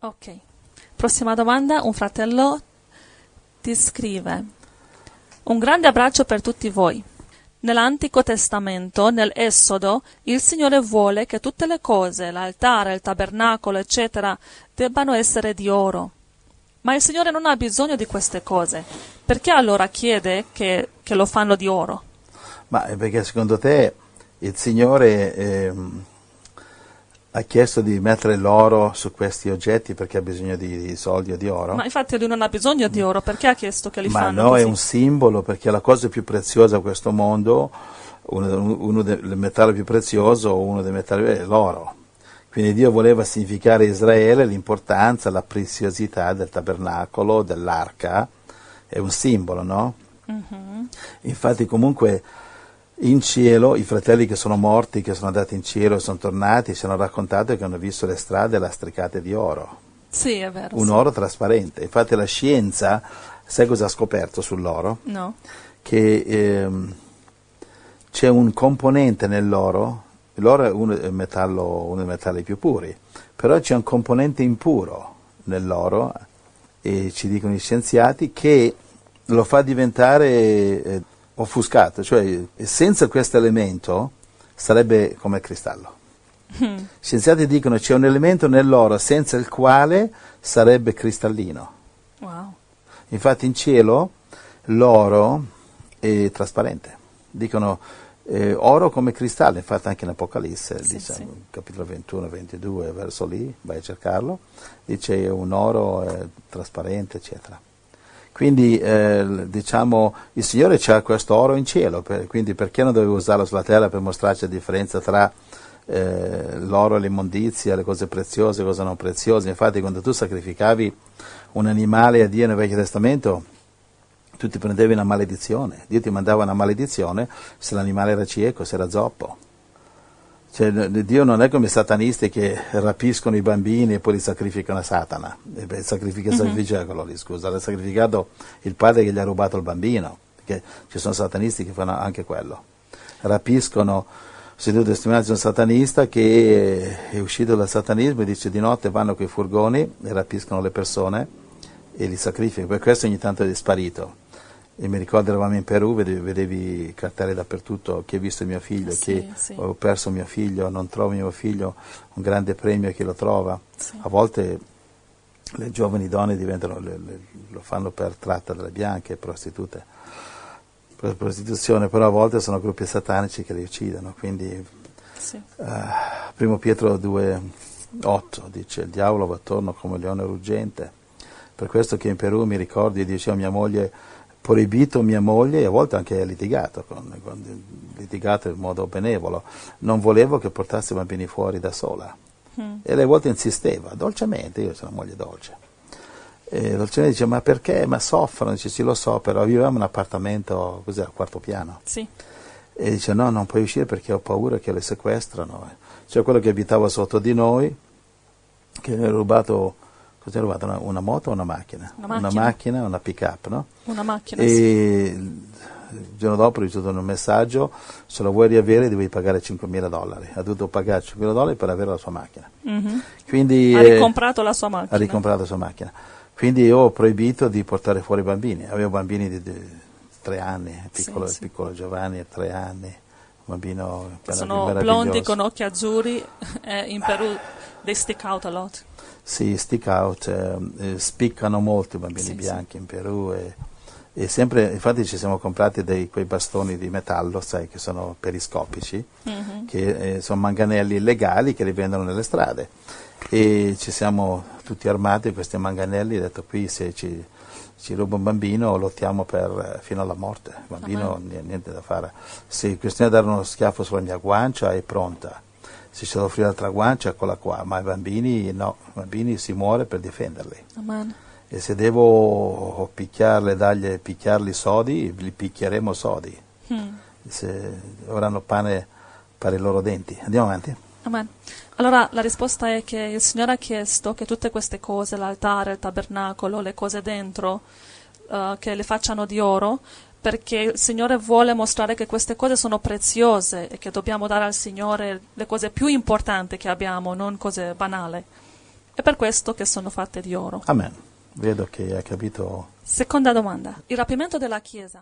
Ok. Prossima domanda, un fratello ti scrive. Un grande abbraccio per tutti voi. Nell'Antico Testamento, nell'Esodo, il Signore vuole che tutte le cose, l'altare, il tabernacolo, eccetera, debbano essere di oro. Ma il Signore non ha bisogno di queste cose. Perché allora chiede che, che lo fanno di oro? Ma perché secondo te il Signore ehm, ha chiesto di mettere l'oro su questi oggetti perché ha bisogno di, di soldi o di oro? Ma infatti lui non ha bisogno di oro, perché ha chiesto che li Ma fanno no, così? è un simbolo perché la cosa più preziosa a questo mondo, uno, uno del metallo più prezioso, uno dei metalli è l'oro. Quindi Dio voleva significare a Israele l'importanza, la preziosità del tabernacolo, dell'arca, è un simbolo, no? Mhm. Infatti comunque in cielo i fratelli che sono morti, che sono andati in cielo e sono tornati, ci hanno raccontato che hanno visto le strade lastricate di oro, Sì, è vero. un sì. oro trasparente. Infatti la scienza, sai cosa ha scoperto sull'oro? No. Che ehm, c'è un componente nell'oro, l'oro è uno, è metallo- uno dei metalli più puri, però c'è un componente impuro nell'oro e ci dicono gli scienziati che lo fa diventare eh, offuscato, cioè senza questo elemento sarebbe come cristallo. Mm. Scienziati dicono c'è un elemento nell'oro senza il quale sarebbe cristallino. Wow. Infatti in cielo l'oro è trasparente. Dicono eh, oro come cristallo, infatti anche in Apocalisse, Sì, diciamo, sì. capitolo 21, 22, verso lì, vai a cercarlo, dice un oro eh, trasparente, eccetera. Quindi eh, diciamo il Signore c'ha questo oro in cielo, per- quindi perché non doveva usarlo sulla terra per mostrarci la differenza tra eh, l'oro e l'immondizia, le cose preziose e le cose non preziose? Infatti quando tu sacrificavi un animale a Dio nel Vecchio Testamento, tu ti prendevi una maledizione, Dio ti mandava una maledizione se l'animale era cieco, se era zoppo. Cioè, Dio non è come i satanisti che rapiscono i bambini e poi li sacrificano a Satana. Beh, sacrifica, sacrifica quello lì, scusa, l'ha sacrificato il padre che gli ha rubato il bambino, perché ci sono satanisti che fanno anche quello. Rapiscono, se tu testimonianza un satanista che è uscito dal satanismo e dice di notte vanno con i furgoni e rapiscono le persone e li sacrificano, per questo ogni tanto è sparito. E mi ricordo eravamo in Perù, vedevi, vedevi cartelle dappertutto, chi ha visto mio figlio, Sì, chi sì. ho perso mio figlio, non trovo mio figlio, un grande premio a chi lo trova. Sì. A volte le giovani donne diventano, le- le- lo fanno per tratta delle bianche, prostitute, per prostituzione, però a volte sono gruppi satanici che li uccidono, quindi Sì. eh, primo Pietro 2,8 dice il diavolo va attorno come un leone ruggente, per questo che in Perù mi ricordi dicevo a mia moglie proibito mia moglie e a volte anche litigato, con, con- litigato in modo benevolo, non volevo che portasse i bambini fuori da sola Mm. e lei a volte insisteva, dolcemente, io sono una moglie dolce. E dolcemente dice ma perché? Ma soffrono, dice sì lo so, però vivevamo in un appartamento così al quarto piano. Sì. E dice no, non puoi uscire perché ho paura che le sequestrano. C'è quello che abitava sotto di noi, che mi ha rubato, cosa ha rubato? Una, una moto o una macchina? Una macchina. Una macchina, una pick-up, no? Una macchina, sì. E il giorno dopo ho ricevuto un messaggio, se lo vuoi riavere devi pagare 5.000 dollari. Ha dovuto pagare 5.000 dollari per avere la sua macchina. Mhm. Quindi, Ha eh, ricomprato la sua macchina. ha ricomprato la sua macchina. Quindi io ho proibito di portare fuori i bambini. Avevo bambini di, di tre anni, piccolo, Sì, sì. piccolo Giovanni, tre anni, bambino sono blondi con occhi azzurri e in Perù they stick out a lot. Sì, stick out, eh, eh, spiccano molto i bambini Sì, bianchi in Perù e, e sempre, infatti ci siamo comprati dei, quei bastoni di metallo, sai, che sono periscopici, Mhm. che eh, sono manganelli illegali che li vendono nelle strade e ci siamo tutti armati questi manganelli e ho detto qui se ci, ci ruba un bambino lottiamo per, eh, fino alla morte, il bambino Ah. ni- niente da fare, se di dare uno schiaffo sulla mia guancia è pronta, se c'è da offrire l'altra guancia eccola qua, ma i bambini no, i bambini si muore per difenderli Amen. e se devo picchiarli, dargli, picchiarli sodi, li picchieremo sodi, Mm. se avranno pane per i loro denti. Andiamo avanti. Amen. Allora la risposta è che il Signore ha chiesto che tutte queste cose, l'altare, il tabernacolo, le cose dentro, eh, che le facciano di oro, perché il Signore vuole mostrare che queste cose sono preziose e che dobbiamo dare al Signore le cose più importanti che abbiamo, non cose banali. È per questo che sono fatte di oro. Amen. Vedo che hai capito Seconda domanda. Il rapimento della Chiesa.